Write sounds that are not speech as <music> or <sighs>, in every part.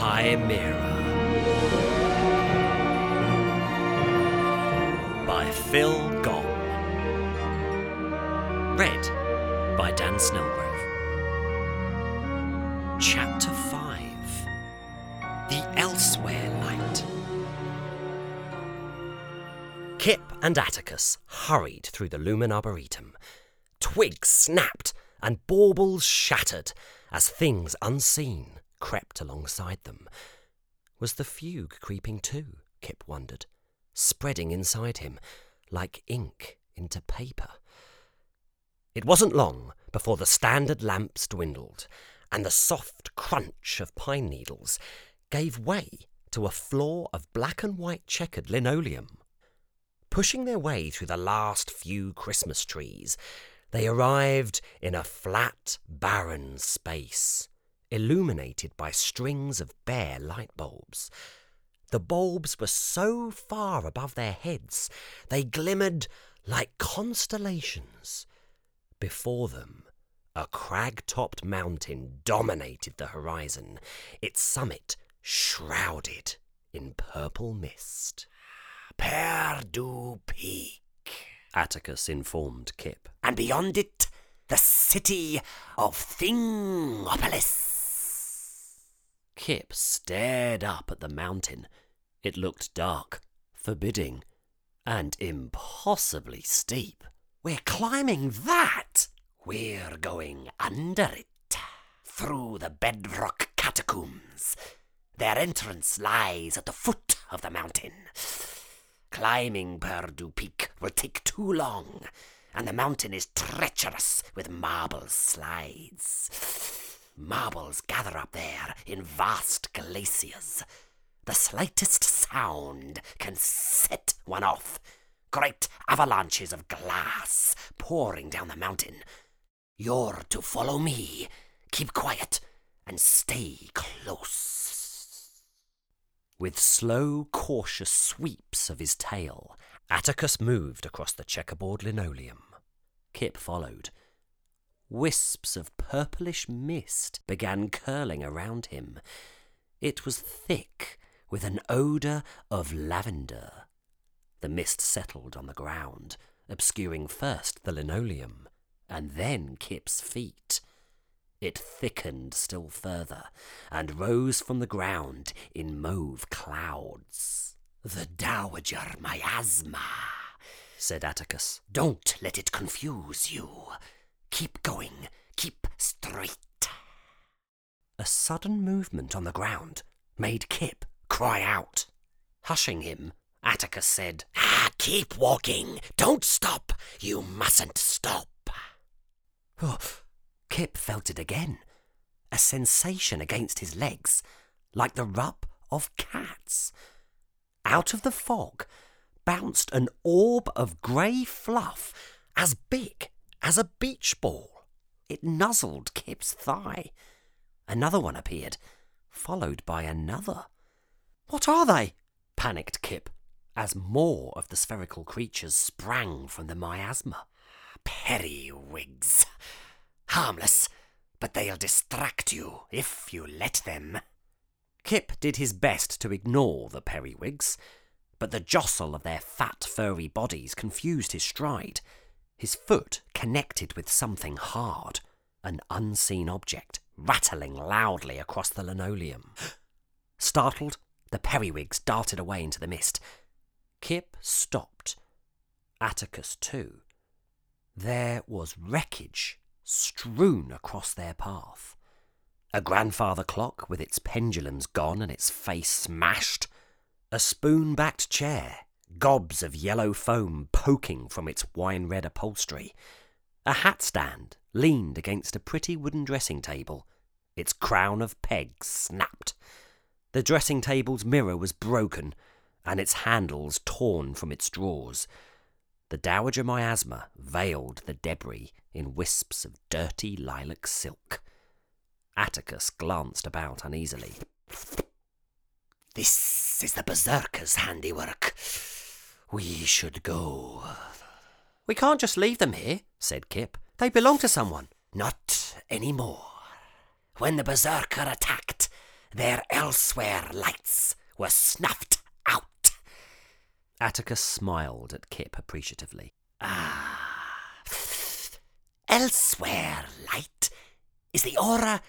Chimera by Phil Gong. Read by Dan Snellgrove. Chapter 5 The Elsewhere Light. Kip and Atticus hurried through the Lumen Arboretum. Twigs snapped and baubles shattered as things unseen crept alongside them. Was the fugue creeping too? Kip wondered, spreading inside him like ink into paper. It wasn't long before the standard lamps dwindled and the soft crunch of pine needles gave way to a floor of black and white checkered linoleum. Pushing their way through the last few Christmas trees, they arrived in a flat, barren space, illuminated by strings of bare light bulbs. The bulbs were so far above their heads, they glimmered like constellations. Before them, a crag topped mountain dominated the horizon, its summit shrouded in purple mist. Perdu Peak. Atticus informed Kip. And beyond it, the city of Thingopolis. Kip stared up at the mountain. It looked dark, forbidding, and impossibly steep. We're climbing that. We're going under it, through the bedrock catacombs. Their entrance lies at the foot of the mountain. Climbing Perdu Peak will take too long, and the mountain is treacherous with marble slides. Marbles gather up there in vast glaciers. The slightest sound can set one off. Great avalanches of glass pouring down the mountain. You're to follow me. Keep quiet and stay close. With slow, cautious sweeps of his tail, Atticus moved across the checkerboard linoleum. Kip followed. Wisps of purplish mist began curling around him. It was thick with an odour of lavender. The mist settled on the ground, obscuring first the linoleum and then Kip's feet. It thickened still further and rose from the ground in mauve clouds. The Dowager Miasma, said Atticus. Don't let it confuse you. Keep going. Keep straight. A sudden movement on the ground made Kip cry out. Hushing him, Atticus said, Ah, keep walking. Don't stop. You mustn't stop. Oh, Kip felt it again. A sensation against his legs, like the rub of cats. Out of the fog bounced an orb of grey fluff as big as a beach ball. It nuzzled Kip's thigh. Another one appeared, followed by another. What are they? panicked Kip, as more of the spherical creatures sprang from the miasma. Periwigs. Harmless, but they'll distract you if you let them. Kip did his best to ignore the periwigs, but the jostle of their fat, furry bodies confused his stride. His foot connected with something hard, an unseen object, rattling loudly across the linoleum. Startled, the periwigs darted away into the mist. Kip stopped. Atticus, too. There was wreckage strewn across their path. A grandfather clock with its pendulums gone and its face smashed. A spoon backed chair, gobs of yellow foam poking from its wine red upholstery. A hat stand leaned against a pretty wooden dressing table. Its crown of pegs snapped. The dressing table's mirror was broken, and its handles torn from its drawers. The Dowager Miasma veiled the debris in wisps of dirty lilac silk. Atticus glanced about uneasily. This is the Berserker's handiwork. We should go. We can't just leave them here, said Kip. They belong to someone. Not any more. When the Berserker attacked, their elsewhere lights were snuffed out. Atticus smiled at Kip appreciatively. Ah, elsewhere light is the aura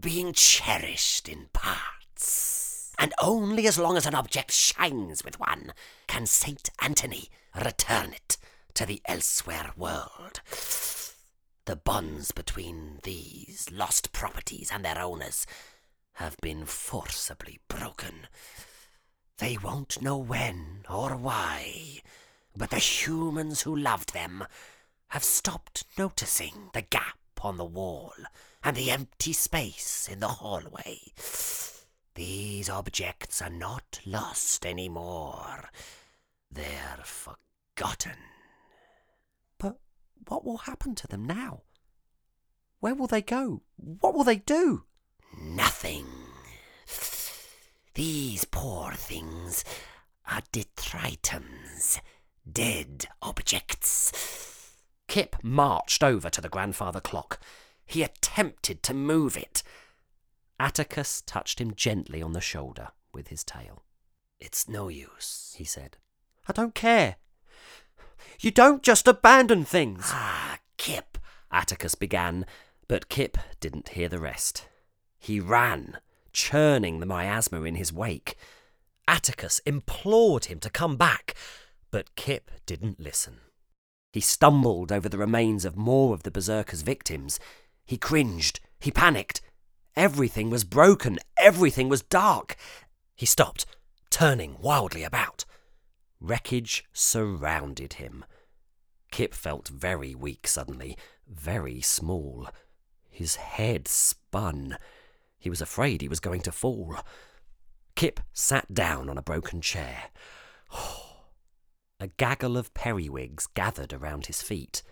being cherished in parts. And only as long as an object shines with one can Saint Anthony return it to the elsewhere world. The bonds between these lost properties and their owners have been forcibly broken. They won't know when or why, but the humans who loved them have stopped noticing the gap on the wall and the empty space in the hallway. These objects are not lost any more. They're forgotten. But what will happen to them now? Where will they go? What will they do? Nothing. These poor things are detritums, dead objects. Kip marched over to the grandfather clock. He attempted to move it. Atticus touched him gently on the shoulder with his tail. It's no use, he said. I don't care. You don't just abandon things. Ah, Kip, Atticus began, but Kip didn't hear the rest. He ran, churning the miasma in his wake. Atticus implored him to come back, but Kip didn't listen. He stumbled over the remains of more of the Berserker's victims. He cringed. He panicked. Everything was broken. Everything was dark. He stopped, turning wildly about. Wreckage surrounded him. Kip felt very weak suddenly, very small. His head spun. He was afraid he was going to fall. Kip sat down on a broken chair. <sighs> a gaggle of periwigs gathered around his feet.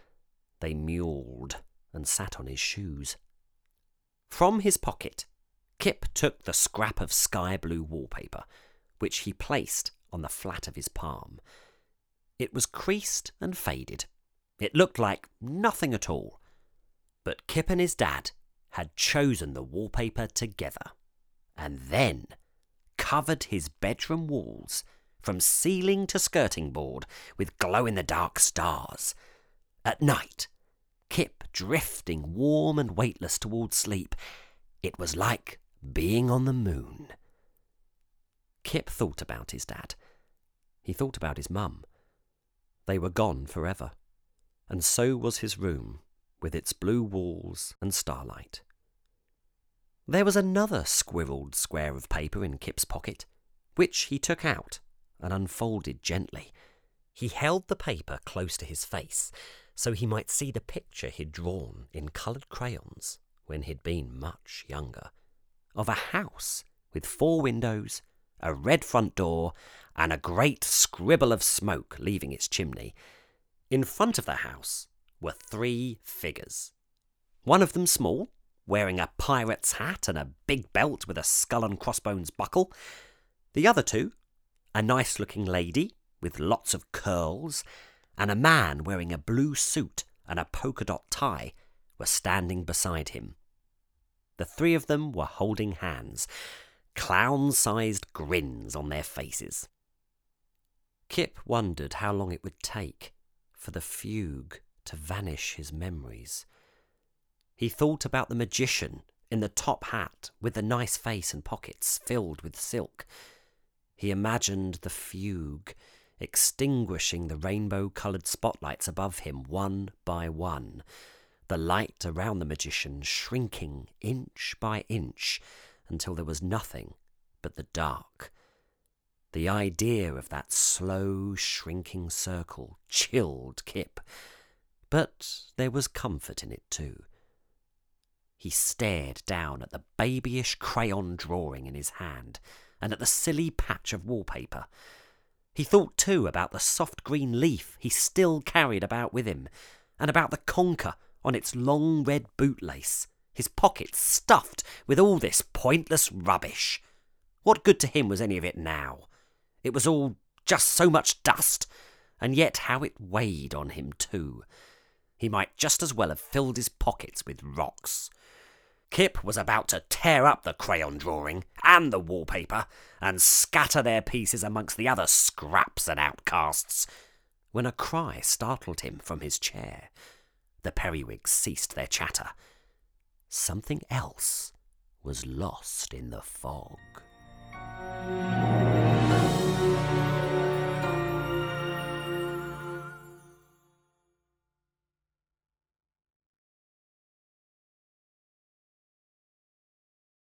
They mewled and sat on his shoes. From his pocket, Kip took the scrap of sky blue wallpaper, which he placed on the flat of his palm. It was creased and faded. It looked like nothing at all. But Kip and his dad had chosen the wallpaper together, and then covered his bedroom walls from ceiling to skirting board with glow in the dark stars. At night, Kip drifting warm and weightless towards sleep, it was like being on the moon. Kip thought about his dad. He thought about his mum. They were gone forever, and so was his room with its blue walls and starlight. There was another squirreled square of paper in Kip's pocket, which he took out and unfolded gently. He held the paper close to his face so he might see the picture he'd drawn in coloured crayons when he'd been much younger of a house with four windows, a red front door, and a great scribble of smoke leaving its chimney. In front of the house were three figures. One of them small, wearing a pirate's hat and a big belt with a skull and crossbones buckle. The other two, a nice looking lady with lots of curls, and a man wearing a blue suit and a polka dot tie, were standing beside him. The three of them were holding hands, clown sized grins on their faces. Kip wondered how long it would take for the fugue to vanish his memories. He thought about the magician in the top hat with the nice face and pockets filled with silk. He imagined the fugue extinguishing the rainbow coloured spotlights above him one by one, the light around the magician shrinking inch by inch until there was nothing but the dark. The idea of that slow shrinking circle chilled Kip, but there was comfort in it too. He stared down at the babyish crayon drawing in his hand and at the silly patch of wallpaper. He thought too about the soft green leaf he still carried about with him, and about the conker on its long red bootlace, his pockets stuffed with all this pointless rubbish. What good to him was any of it now? It was all just so much dust, and yet how it weighed on him too. He might just as well have filled his pockets with rocks. Kip was about to tear up the crayon drawing and the wallpaper and scatter their pieces amongst the other scraps and outcasts when a cry startled him from his chair. The periwigs ceased their chatter. Something else was lost in the fog.